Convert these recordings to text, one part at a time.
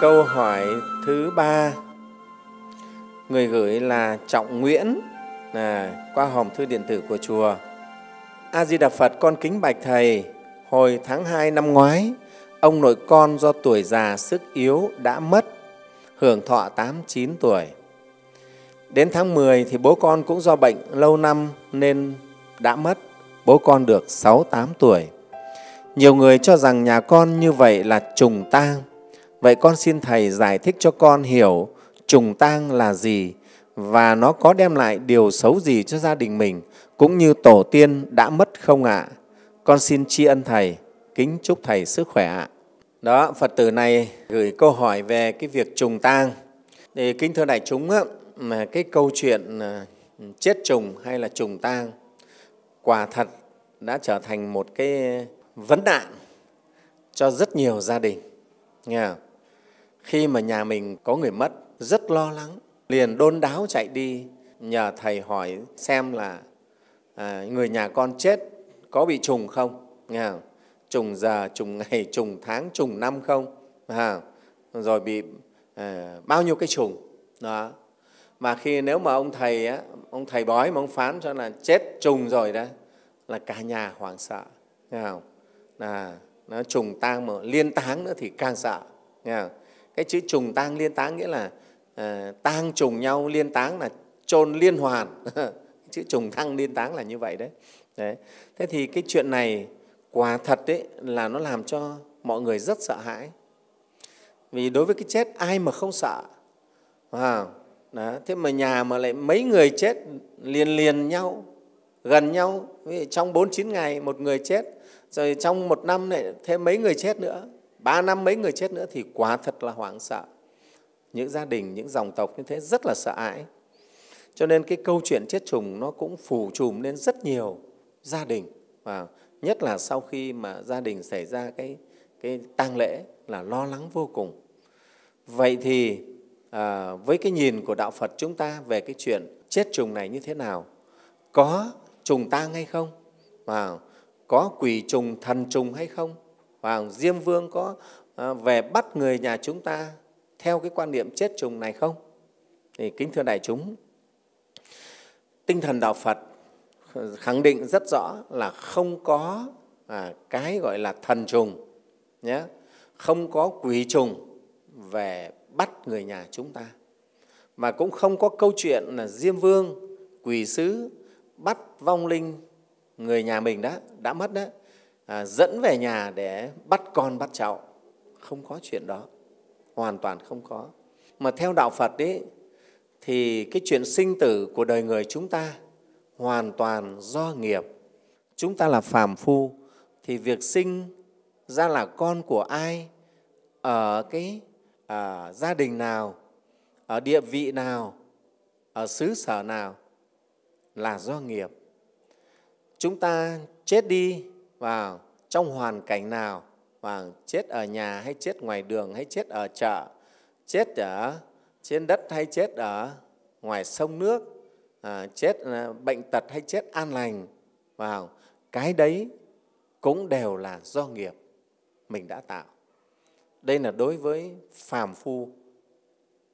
Câu hỏi thứ ba người gửi là Trọng Nguyễn à, qua hòm thư điện tử của chùa. A Di Đà Phật, con kính bạch thầy, hồi tháng 2 năm ngoái, ông nội con do tuổi già sức yếu đã mất, hưởng thọ 89 tuổi. Đến tháng 10 thì bố con cũng do bệnh lâu năm nên đã mất, bố con được 6-8 tuổi. Nhiều người cho rằng nhà con như vậy là trùng tang. Vậy con xin Thầy giải thích cho con hiểu trùng tang là gì và nó có đem lại điều xấu gì cho gia đình mình cũng như tổ tiên đã mất không ạ? À? Con xin tri ân Thầy, kính chúc Thầy sức khỏe ạ. Đó, Phật tử này gửi câu hỏi về cái việc trùng tang. Thì kính thưa đại chúng, mà cái câu chuyện à, chết trùng hay là trùng tang quả thật đã trở thành một cái vấn nạn cho rất nhiều gia đình. Nghe không? Khi mà nhà mình có người mất, rất lo lắng, liền đôn đáo chạy đi nhờ thầy hỏi xem là à, người nhà con chết có bị trùng không? Nghe không? Trùng giờ, trùng ngày, trùng tháng, trùng năm không? À, rồi bị à, bao nhiêu cái trùng. Đó. Mà khi nếu mà ông thầy, á, ông thầy bói mà ông phán cho là chết trùng rồi đó, là cả nhà hoảng sợ. Nghe không? là nó trùng tang mà liên táng nữa thì càng sợ nghe không? Cái chữ trùng tang liên táng nghĩa là uh, tang trùng nhau liên táng là chôn liên hoàn. Chữ trùng tang liên táng là như vậy đấy. đấy. Thế thì cái chuyện này quả thật đấy là nó làm cho mọi người rất sợ hãi. Vì đối với cái chết ai mà không sợ? À, đó. thế mà nhà mà lại mấy người chết liền liền nhau gần nhau. Trong bốn chín ngày một người chết rồi trong một năm lại thêm mấy người chết nữa ba năm mấy người chết nữa thì quá thật là hoảng sợ. Những gia đình những dòng tộc như thế rất là sợ hãi. Cho nên cái câu chuyện chết trùng nó cũng phủ trùm lên rất nhiều gia đình. Và nhất là sau khi mà gia đình xảy ra cái cái tang lễ là lo lắng vô cùng. Vậy thì à, với cái nhìn của đạo phật chúng ta về cái chuyện chết trùng này như thế nào? Có trùng tang hay không? Và có quỷ trùng thần trùng hay không? Và diêm vương có à, về bắt người nhà chúng ta theo cái quan niệm chết trùng này không? Thì kính thưa đại chúng tinh thần đạo phật khẳng định rất rõ là không có à, cái gọi là thần trùng nhé không có quỷ trùng về bắt người nhà chúng ta. Mà cũng không có câu chuyện là diêm vương quỷ sứ bắt vong linh người nhà mình đó đã mất đó à, dẫn về nhà để bắt con bắt cháu. Không có chuyện đó. Hoàn toàn không có. Mà theo đạo phật ấy thì cái chuyện sinh tử của đời người chúng ta hoàn toàn do nghiệp. Chúng ta là phàm phu. Thì việc sinh ra là con của ai ở cái à, gia đình nào ở địa vị nào ở xứ sở nào là do nghiệp. Chúng ta chết đi vào trong hoàn cảnh nào và chết ở nhà hay chết ngoài đường hay chết ở chợ chết ở trên đất hay chết ở ngoài sông nước à, chết à, bệnh tật hay chết an lành vào cái đấy cũng đều là do nghiệp mình đã tạo. Đây là đối với phàm phu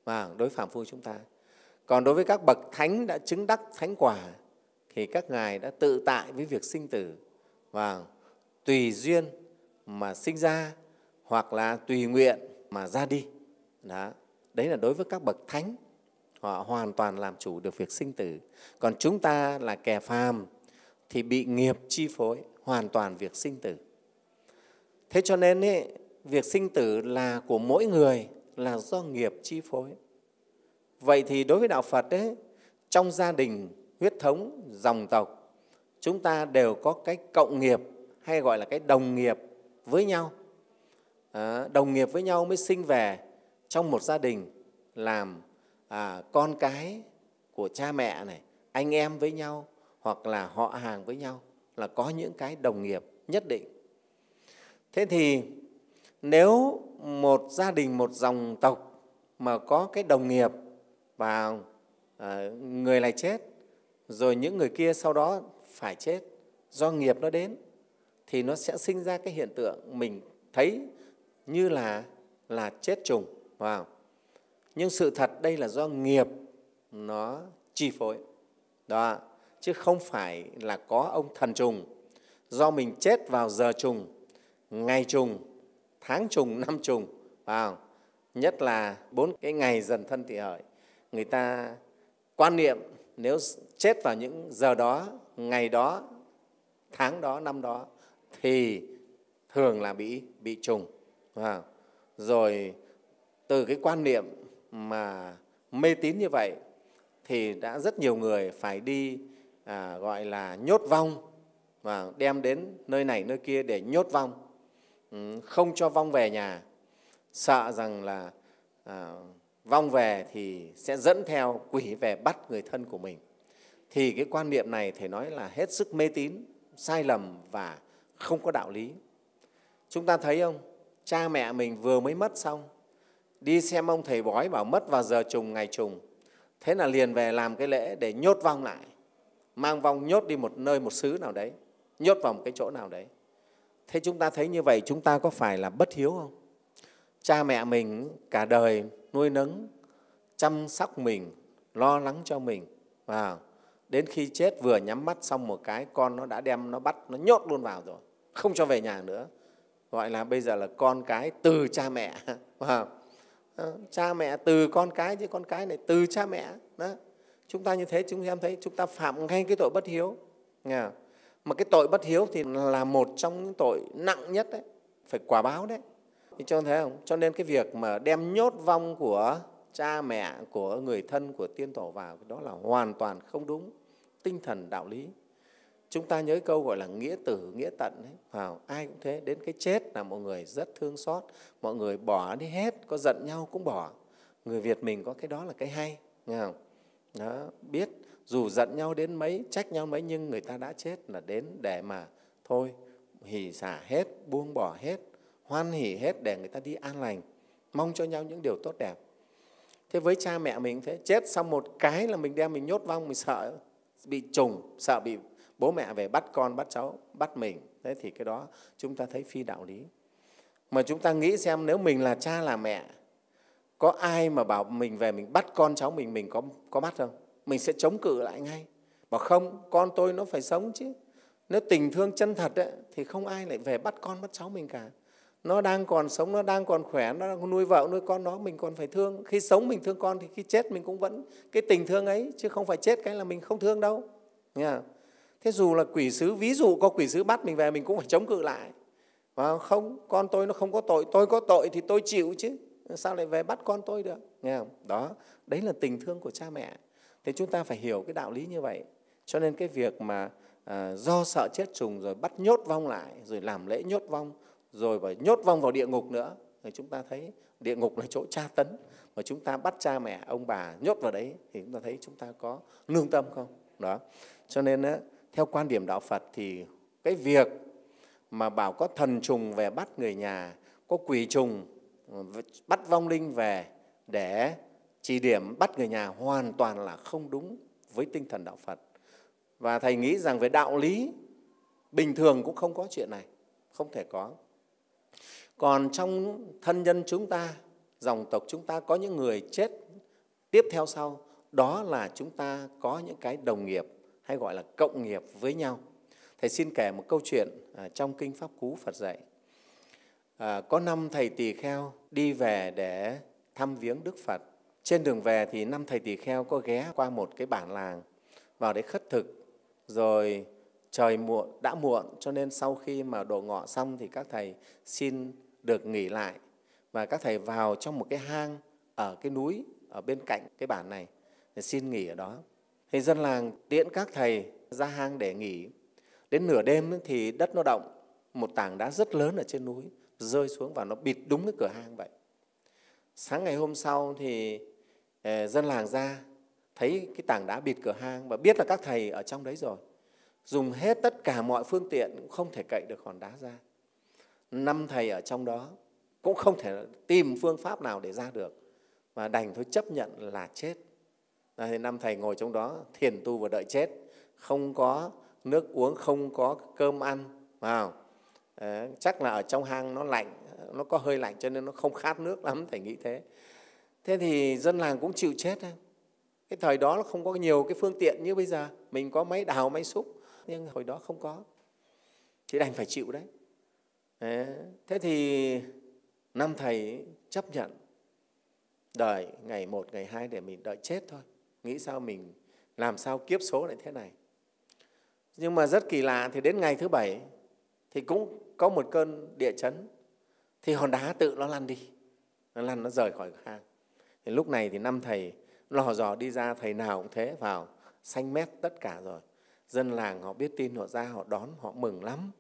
và đối với phàm phu chúng ta. Còn đối với các bậc thánh đã chứng đắc thánh quả thì các ngài đã tự tại với việc sinh tử và tùy duyên mà sinh ra hoặc là tùy nguyện mà ra đi. Đó. Đấy là đối với các bậc thánh, họ hoàn toàn làm chủ được việc sinh tử. Còn chúng ta là kẻ phàm thì bị nghiệp chi phối hoàn toàn việc sinh tử. Thế cho nên ấy, việc sinh tử là của mỗi người là do nghiệp chi phối. Vậy thì đối với Đạo Phật ấy, trong gia đình huyết thống, dòng tộc, chúng ta đều có cái cộng nghiệp hay gọi là cái đồng nghiệp với nhau. À, đồng nghiệp với nhau mới sinh về trong một gia đình làm à, con cái của cha mẹ này, anh em với nhau hoặc là họ hàng với nhau là có những cái đồng nghiệp nhất định. Thế thì nếu một gia đình, một dòng tộc mà có cái đồng nghiệp và à, người này chết rồi những người kia sau đó phải chết do nghiệp nó đến thì nó sẽ sinh ra cái hiện tượng mình thấy như là là chết trùng Wow. Nhưng sự thật đây là do nghiệp nó chi phối. Đó. Chứ không phải là có ông thần trùng. Do mình chết vào giờ trùng, ngày trùng, tháng trùng, năm trùng. Wow. Nhất là bốn cái ngày dần thân tỵ hợi. Người ta quan niệm nếu chết vào những giờ đó, ngày đó, tháng đó, năm đó thì thường là bị bị trùng. Vâng. Rồi từ cái quan niệm mà mê tín như vậy thì đã rất nhiều người phải đi à, gọi là nhốt vong. Và đem đến nơi này nơi kia để nhốt vong. Ừ, không cho vong về nhà. Sợ rằng là à, vong về thì sẽ dẫn theo quỷ về bắt người thân của mình. Thì cái quan niệm này thầy nói là hết sức mê tín, sai lầm và không có đạo lý. Chúng ta thấy không? Cha mẹ mình vừa mới mất xong. Đi xem ông thầy bói bảo mất vào giờ trùng, ngày trùng. Thế là liền về làm cái lễ để nhốt vong lại. Mang vong nhốt đi một nơi, một xứ nào đấy. Nhốt vào một cái chỗ nào đấy. Thế chúng ta thấy như vậy, chúng ta có phải là bất hiếu không? Cha mẹ mình cả đời nuôi nấng, chăm sóc mình, lo lắng cho mình. Và đến khi chết vừa nhắm mắt xong một cái, con nó đã đem, nó bắt, nó nhốt luôn vào rồi. Không cho về nhà nữa. Gọi là bây giờ là con cái từ cha mẹ. Và ờ, cha mẹ từ con cái chứ con cái này từ cha mẹ. Đó. Chúng ta như thế, chúng em thấy chúng ta phạm ngay cái tội bất hiếu. Mà cái tội bất hiếu thì là một trong những tội nặng nhất đấy. Phải quả báo đấy thì cho thấy không? Cho nên cái việc mà đem nhốt vong của cha mẹ của người thân của tiên tổ vào đó là hoàn toàn không đúng tinh thần đạo lý. Chúng ta nhớ câu gọi là nghĩa tử nghĩa tận ấy. Vào ai cũng thế đến cái chết là mọi người rất thương xót mọi người bỏ đi hết có giận nhau cũng bỏ. Người việt mình có cái đó là cái hay nghe không? Đó, biết dù giận nhau đến mấy trách nhau mấy nhưng người ta đã chết là đến để mà thôi hỉ xả hết buông bỏ hết hoan hỉ hết để người ta đi an lành. Mong cho nhau những điều tốt đẹp. Thế với cha mẹ mình thế chết xong một cái là mình đem mình nhốt vong mình sợ bị trùng sợ bị bố mẹ về bắt con bắt cháu bắt mình. Thế thì cái đó chúng ta thấy phi đạo lý. Mà chúng ta nghĩ xem nếu mình là cha là mẹ có ai mà bảo mình về mình bắt con cháu mình mình có có bắt không? Mình sẽ chống cự lại ngay. Bảo không con tôi nó phải sống chứ. Nếu tình thương chân thật ấy, thì không ai lại về bắt con bắt cháu mình cả nó đang còn sống nó đang còn khỏe nó đang nuôi vợ nuôi con nó mình còn phải thương. Khi sống mình thương con thì khi chết mình cũng vẫn cái tình thương ấy chứ không phải chết cái là mình không thương đâu. Nha thế dù là quỷ sứ ví dụ có quỷ sứ bắt mình về mình cũng phải chống cự lại. Và không con tôi nó không có tội. Tôi có tội thì tôi chịu chứ. Sao lại về bắt con tôi được? Nghe không? Đó đấy là tình thương của cha mẹ. Thế chúng ta phải hiểu cái đạo lý như vậy. Cho nên cái việc mà à, do sợ chết trùng rồi bắt nhốt vong lại rồi làm lễ nhốt vong rồi phải nhốt vong vào địa ngục nữa. Thì chúng ta thấy địa ngục là chỗ tra tấn. Mà chúng ta bắt cha mẹ ông bà nhốt vào đấy thì chúng ta thấy chúng ta có lương tâm không? Đó. Cho nên á, theo quan điểm đạo Phật thì cái việc mà bảo có thần trùng về bắt người nhà, có quỷ trùng bắt vong linh về để chỉ điểm bắt người nhà hoàn toàn là không đúng với tinh thần đạo Phật. Và Thầy nghĩ rằng về đạo lý bình thường cũng không có chuyện này, không thể có. Còn trong thân nhân chúng ta, dòng tộc chúng ta có những người chết tiếp theo sau, đó là chúng ta có những cái đồng nghiệp hay gọi là cộng nghiệp với nhau. Thầy xin kể một câu chuyện à, trong Kinh Pháp Cú Phật dạy. À, có năm thầy tỳ kheo đi về để thăm viếng Đức Phật. Trên đường về thì năm thầy tỳ kheo có ghé qua một cái bản làng vào đấy khất thực. Rồi trời muộn đã muộn cho nên sau khi mà độ ngọ xong thì các thầy xin được nghỉ lại và các thầy vào trong một cái hang ở cái núi ở bên cạnh cái bản này để xin nghỉ ở đó. Thì dân làng tiễn các thầy ra hang để nghỉ. Đến nửa đêm thì đất nó động, một tảng đá rất lớn ở trên núi rơi xuống và nó bịt đúng cái cửa hang vậy. Sáng ngày hôm sau thì ờ, dân làng ra, thấy cái tảng đá bịt cửa hang và biết là các thầy ở trong đấy rồi. Dùng hết tất cả mọi phương tiện cũng không thể cậy được hòn đá ra năm thầy ở trong đó cũng không thể tìm phương pháp nào để ra được và đành thôi chấp nhận là chết. Thì năm thầy ngồi trong đó, thiền tu và đợi chết. Không có nước uống, không có cơm ăn vào chắc là ở trong hang nó lạnh, nó có hơi lạnh cho nên nó không khát nước lắm, thầy nghĩ thế. Thế thì dân làng cũng chịu chết cái thời đó nó không có nhiều cái phương tiện như bây giờ. Mình có máy đào, máy xúc, nhưng hồi đó không có. Thì đành phải chịu đấy thế thì năm thầy chấp nhận đợi ngày một, ngày hai để mình đợi chết thôi. Nghĩ sao mình, làm sao kiếp số lại thế này? Nhưng mà rất kỳ lạ thì đến ngày thứ bảy thì cũng có một cơn địa chấn. Thì hòn đá tự nó lăn đi, nó lăn, nó rời khỏi hang. Thì lúc này thì năm thầy lò dò đi ra, thầy nào cũng thế, vào xanh mét tất cả rồi. Dân làng họ biết tin, họ ra, họ đón, họ mừng lắm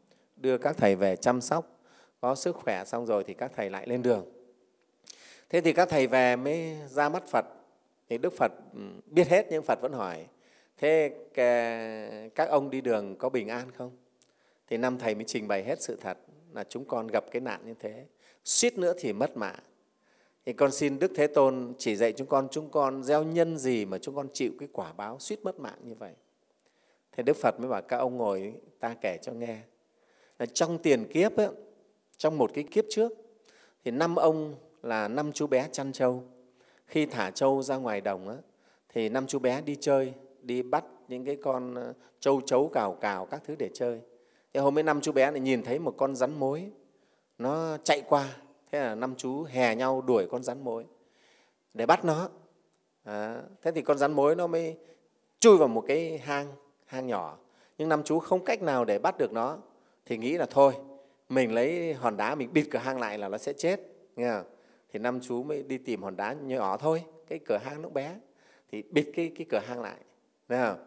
đưa các thầy về chăm sóc, có sức khỏe xong rồi thì các thầy lại lên đường. Thế thì các thầy về mới ra mắt phật, thì đức phật ừ, biết hết nhưng phật vẫn hỏi, thế các ông đi đường có bình an không? Thì năm thầy mới trình bày hết sự thật là chúng con gặp cái nạn như thế. Suýt nữa thì mất mạng. Thì con xin đức thế tôn chỉ dạy chúng con chúng con gieo nhân gì mà chúng con chịu cái quả báo suýt mất mạng như vậy. Thế đức phật mới bảo, các ông ngồi, ta kể cho nghe là trong tiền kiếp ấy, trong một cái kiếp trước thì năm ông là năm chú bé chăn trâu. Khi thả trâu ra ngoài đồng á, thì năm chú bé đi chơi đi bắt những cái con ờ, trâu chấu cào cào các thứ để chơi. Thế hôm ấy năm chú bé lại nhìn thấy một con rắn mối nó chạy qua thế là năm chú hè nhau đuổi con rắn mối để bắt nó. À, thế thì con rắn mối nó mới chui vào một cái hang hang nhỏ. Nhưng năm chú không cách nào để bắt được nó thì nghĩ là thôi mình lấy hòn đá mình bịt cửa hang lại là nó sẽ chết nghe không? thì năm chú mới đi tìm hòn đá nhỏ thôi cái cửa hang nó bé thì bịt cái, cái cửa hang lại nghe không?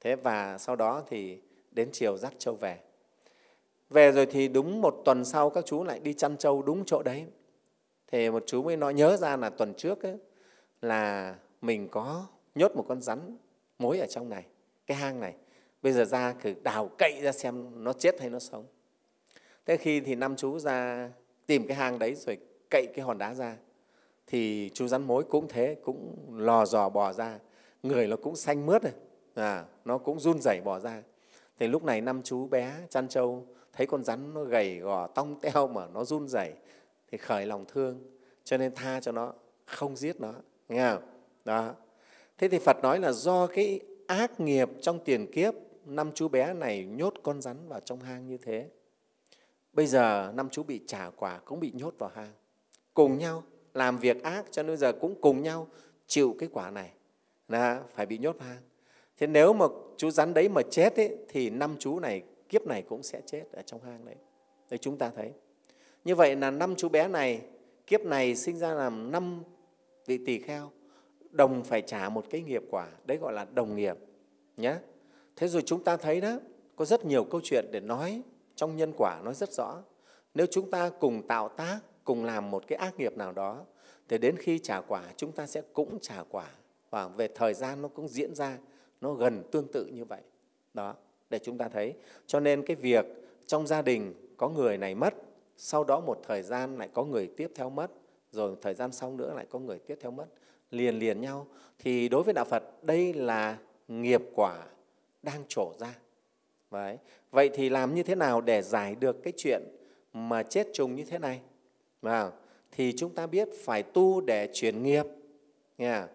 thế và sau đó thì đến chiều dắt châu về về rồi thì đúng một tuần sau các chú lại đi chăn trâu đúng chỗ đấy thì một chú mới nói nhớ ra là tuần trước ấy, là mình có nhốt một con rắn mối ở trong này cái hang này bây giờ ra cứ đào cậy ra xem nó chết hay nó sống. Thế khi thì năm chú ra tìm cái hang đấy rồi cậy cái hòn đá ra thì chú rắn mối cũng thế cũng lò dò bò ra. Người nó cũng xanh mướt rồi à, nó cũng run rẩy bò ra. Thì lúc này năm chú bé chăn trâu thấy con rắn nó gầy gò tong teo mà nó run rẩy thì khởi lòng thương cho nên tha cho nó không giết nó nghe không? Đó. Thế thì phật nói là do cái ác nghiệp trong tiền kiếp năm chú bé này nhốt con rắn vào trong hang như thế. Bây giờ năm chú bị trả quả cũng bị nhốt vào hang. Cùng nhau làm việc ác cho nên giờ cũng cùng nhau chịu cái quả này. Là phải bị nhốt vào hang. Thế nếu mà chú rắn đấy mà chết ấy, thì năm chú này kiếp này cũng sẽ chết ở trong hang đấy. Đấy chúng ta thấy. Như vậy là năm chú bé này kiếp này sinh ra làm năm vị tỳ kheo đồng phải trả một cái nghiệp quả. Đấy gọi là đồng nghiệp nhé thế rồi chúng ta thấy đó, có rất nhiều câu chuyện để nói trong nhân quả nói rất rõ. Nếu chúng ta cùng tạo tác, cùng làm một cái ác nghiệp nào đó, thì đến khi trả quả, chúng ta sẽ cũng trả quả. Và về thời gian nó cũng diễn ra, nó gần tương tự như vậy. Đó, để chúng ta thấy. Cho nên cái việc trong gia đình có người này mất, sau đó một thời gian lại có người tiếp theo mất, rồi thời gian sau nữa lại có người tiếp theo mất, liền liền nhau, thì đối với đạo phật, đây là nghiệp quả đang trổ ra. Đấy. vậy thì làm như thế nào để giải được cái chuyện mà chết trùng như thế này? Vào thì chúng ta biết phải tu để chuyển nghiệp. Nghe à?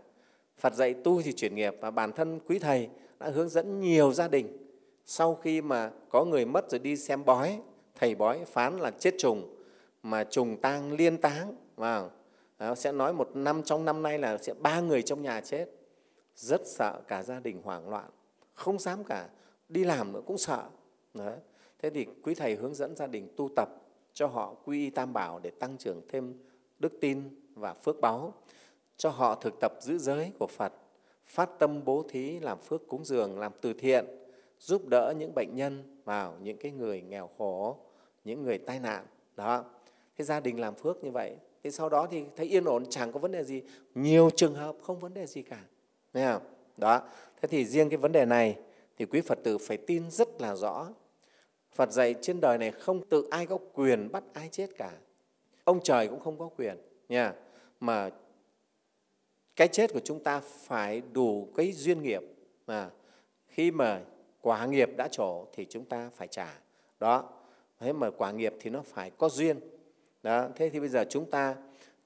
phật dạy tu thì chuyển nghiệp và bản thân quý thầy đã hướng dẫn nhiều gia đình. Sau khi mà có người mất rồi đi xem bói thầy bói phán là chết trùng mà trùng tang liên táng. Vào. Đó, sẽ nói một năm trong năm nay là sẽ ba người trong nhà chết. Rất sợ cả gia đình hoảng loạn không dám cả. Đi làm nữa cũng sợ. Đấy. thế thì quý thầy hướng dẫn gia đình tu tập cho họ quy y tam bảo để tăng trưởng thêm đức tin và phước báo. Cho họ thực tập giữ giới của phật, phát tâm bố thí, làm phước cúng dường, làm từ thiện, giúp đỡ những bệnh nhân vào những cái người nghèo khổ, những người tai nạn. Đó. Thế gia đình làm phước như vậy, thế sau đó thì thấy yên ổn, chẳng có vấn đề gì. Nhiều trường hợp không vấn đề gì cả. Nghe không? đó thế thì riêng cái vấn đề này thì quý phật tử phải tin rất là rõ. Phật dạy trên đời này không tự ai có quyền bắt ai chết cả. Ông trời cũng không có quyền, nha. Mà cái chết của chúng ta phải đủ cái duyên nghiệp mà khi mà quả nghiệp đã trổ thì chúng ta phải trả. Đó, thế mà quả nghiệp thì nó phải có duyên. Đó, thế thì bây giờ chúng ta,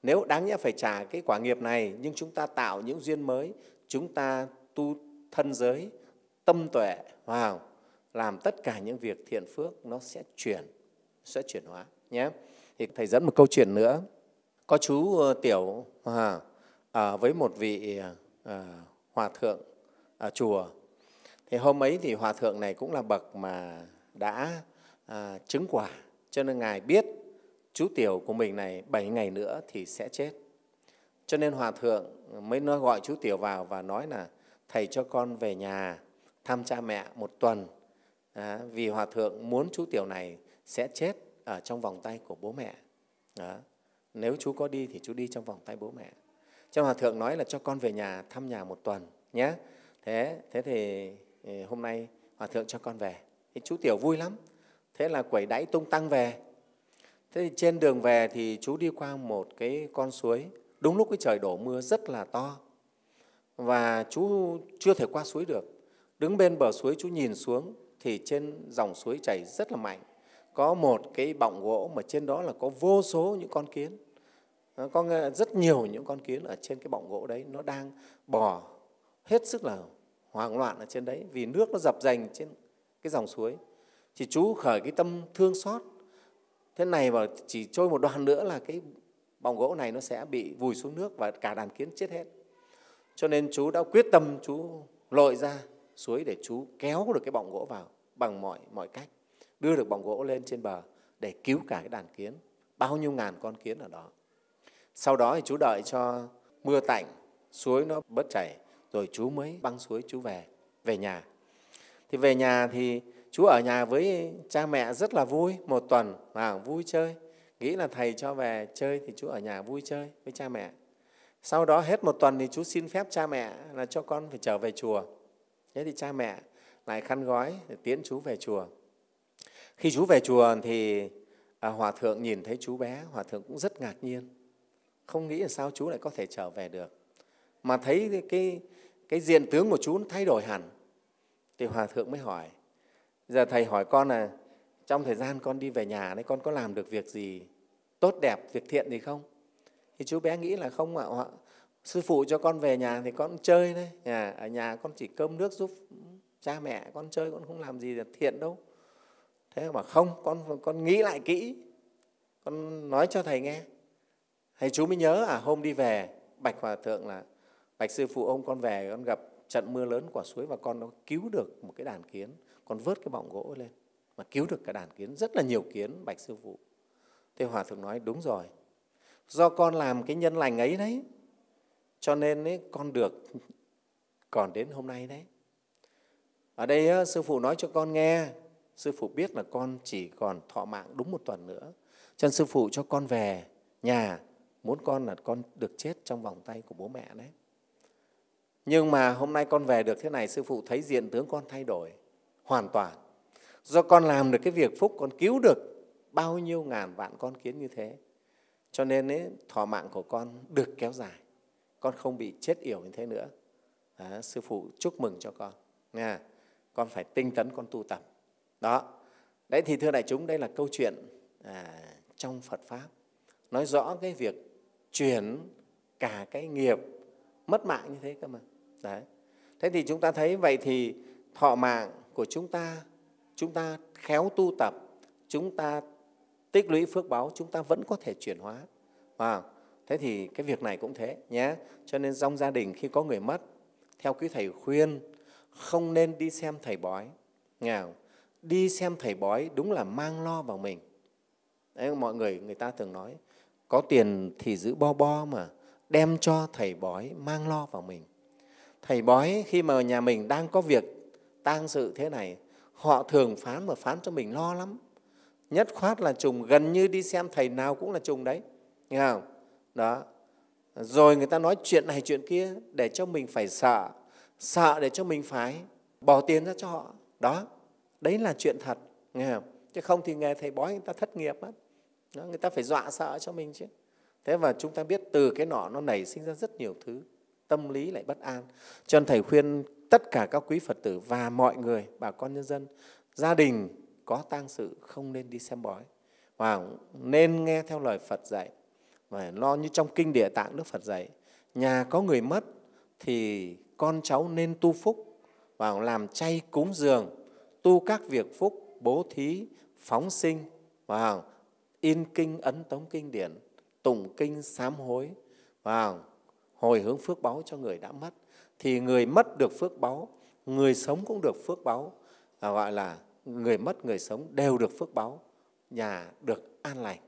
nếu đáng nhẽ phải trả cái quả nghiệp này nhưng chúng ta tạo những duyên mới, chúng ta tu thân giới tâm tuệ vào wow, làm tất cả những việc thiện phước nó sẽ chuyển sẽ chuyển hóa nhé. Thì thầy dẫn một câu chuyện nữa. Có chú ờ, tiểu à, à, với một vị à, hòa thượng ở chùa. Thì hôm ấy thì hòa thượng này cũng là bậc mà đã à, chứng quả. Cho nên ngài biết chú tiểu của mình này bảy ngày nữa thì sẽ chết. Cho nên hòa thượng mới nói gọi chú tiểu vào và nói là thầy cho con về nhà thăm cha mẹ một tuần. À, vì hòa thượng muốn chú tiểu này sẽ chết ở trong vòng tay của bố mẹ. Đó. nếu chú có đi thì chú đi trong vòng tay bố mẹ. Cho hòa thượng nói là cho con về nhà thăm nhà một tuần nhé. Thế thế thì ừ, hôm nay hòa thượng cho con về. Thì chú tiểu vui lắm. Thế là quẩy đáy tung tăng về. Thế thì trên đường về thì chú đi qua một cái con suối. Đúng lúc cái trời đổ mưa rất là to và chú chưa thể qua suối được. Đứng bên bờ suối chú nhìn xuống thì trên dòng suối chảy rất là mạnh. Có một cái bọng gỗ mà trên đó là có vô số những con kiến. Ờ, có rất nhiều những con kiến ở trên cái bọng gỗ đấy. Nó đang bò hết sức là hoảng loạn ở trên đấy vì nước nó dập dành trên cái dòng suối. Thì chú khởi cái tâm thương xót. Thế này mà chỉ trôi một đoạn nữa là cái bọng gỗ này nó sẽ bị vùi xuống nước và cả đàn kiến chết hết cho nên chú đã quyết tâm chú lội ra suối để chú kéo được cái bọng gỗ vào bằng mọi mọi cách, đưa được bọng gỗ lên trên bờ để cứu cả cái đàn kiến. Bao nhiêu ngàn con kiến ở đó. Sau đó thì chú đợi cho mưa tạnh, suối nó bớt chảy, rồi chú mới băng suối chú về về nhà. Thì về nhà thì chú ở nhà với cha mẹ rất là vui, một tuần và vui chơi. Nghĩ là thầy cho về chơi thì chú ở nhà vui chơi với cha mẹ sau đó hết một tuần thì chú xin phép cha mẹ là cho con phải trở về chùa. Thế thì cha mẹ lại khăn gói để tiễn chú về chùa. Khi chú về chùa thì à, hòa thượng nhìn thấy chú bé hòa thượng cũng rất ngạc nhiên. Không nghĩ là sao chú lại có thể trở về được. Mà thấy cái, cái, cái diện tướng của chú nó thay đổi hẳn. Thì hòa thượng mới hỏi giờ thầy hỏi con là trong thời gian con đi về nhà đấy con có làm được việc gì tốt đẹp việc thiện gì không? Thì chú bé nghĩ là không ạ sư phụ cho con về nhà thì con chơi đấy. Nhà, ở nhà con chỉ cơm nước giúp cha mẹ, con chơi con không làm gì là thiện đâu. Thế mà không, con con nghĩ lại kỹ. Con nói cho thầy nghe. Thầy chú mới nhớ à hôm đi về, bạch hòa thượng là, bạch sư phụ ông con về, con gặp trận mưa lớn quả suối và con nó cứu được một cái đàn kiến. Con vớt cái bọng gỗ lên, mà cứu được cả đàn kiến, rất là nhiều kiến, bạch sư phụ. Thế hòa thượng nói, đúng rồi do con làm cái nhân lành ấy đấy. Cho nên ấy, con được còn đến hôm nay đấy. Ở đây sư phụ nói cho con nghe. Sư phụ biết là con chỉ còn thọ mạng đúng một tuần nữa. Cho nên sư phụ cho con về nhà muốn con là con được chết trong vòng tay của bố mẹ đấy. Nhưng mà hôm nay con về được thế này sư phụ thấy diện tướng con thay đổi hoàn toàn. Do con làm được cái việc phúc con cứu được bao nhiêu ngàn vạn con kiến như thế cho nên ấy, thọ mạng của con được kéo dài. Con không bị chết yểu như thế nữa. Đó, sư phụ chúc mừng cho con. Nha con phải tinh tấn con tu tập. Đó. Đấy thì thưa đại chúng đây là câu chuyện à, trong phật pháp. Nói rõ cái việc chuyển cả cái nghiệp mất mạng như thế cơ mà. Đấy. Thế thì chúng ta thấy vậy thì thọ mạng của chúng ta chúng ta khéo tu tập chúng ta tích lũy phước báo chúng ta vẫn có thể chuyển hóa. À, thế thì cái việc này cũng thế nhé. Cho nên trong gia đình khi có người mất theo quý thầy khuyên không nên đi xem thầy bói. Nghe không? đi xem thầy bói đúng là mang lo vào mình. Đấy, mọi người người ta thường nói có tiền thì giữ bo bo mà đem cho thầy bói mang lo vào mình. Thầy bói khi mà nhà mình đang có việc tang sự thế này họ thường phán mà phán cho mình lo lắm nhất khoát là trùng gần như đi xem thầy nào cũng là trùng đấy. Nghe không? Đó. Rồi người ta nói chuyện này chuyện kia để cho mình phải sợ sợ để cho mình phải bỏ tiền ra cho họ. Đó. Đấy là chuyện thật. Nghe không? Chứ không thì nghề thầy bói người ta thất nghiệp mất đó, người ta phải dọa sợ cho mình chứ. Thế và chúng ta biết từ cái nọ nó nảy sinh ra rất nhiều thứ. Tâm lý lại bất an. Cho nên thầy khuyên tất cả các quý phật tử và mọi người bà con nhân dân gia đình có tang sự không nên đi xem bói. Và nên nghe theo lời phật dạy. Và lo như trong kinh địa tạng đức phật dạy nhà có người mất thì con cháu nên tu phúc và làm chay cúng dường tu các việc phúc bố thí phóng sinh và in kinh ấn tống kinh điển tụng kinh sám hối và hồi hướng phước báu cho người đã mất. Thì người mất được phước báu người sống cũng được phước báu à, gọi là người mất, người sống đều được phước báo, nhà được an lành.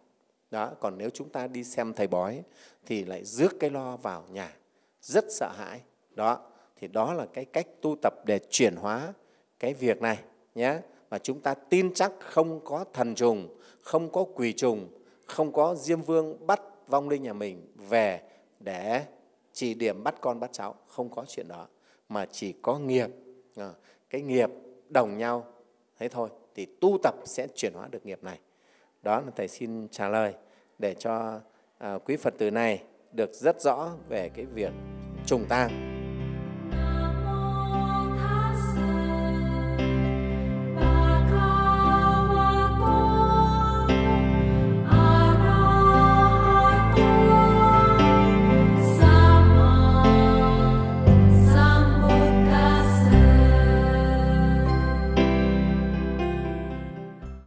Đó, còn nếu chúng ta đi xem thầy bói thì lại rước cái lo vào nhà, rất sợ hãi. Đó, thì đó là cái cách tu tập để chuyển hóa cái việc này nhé. Và chúng ta tin chắc không có thần trùng, không có quỷ trùng, không có diêm vương bắt vong linh nhà mình về để chỉ điểm bắt con, bắt cháu, không có chuyện đó. Mà chỉ có nghiệp à, cái nghiệp đồng nhau thế thôi thì tu tập sẽ chuyển hóa được nghiệp này. Đó là thầy xin trả lời để cho à, quý phật tử này được rất rõ về cái việc trùng tang.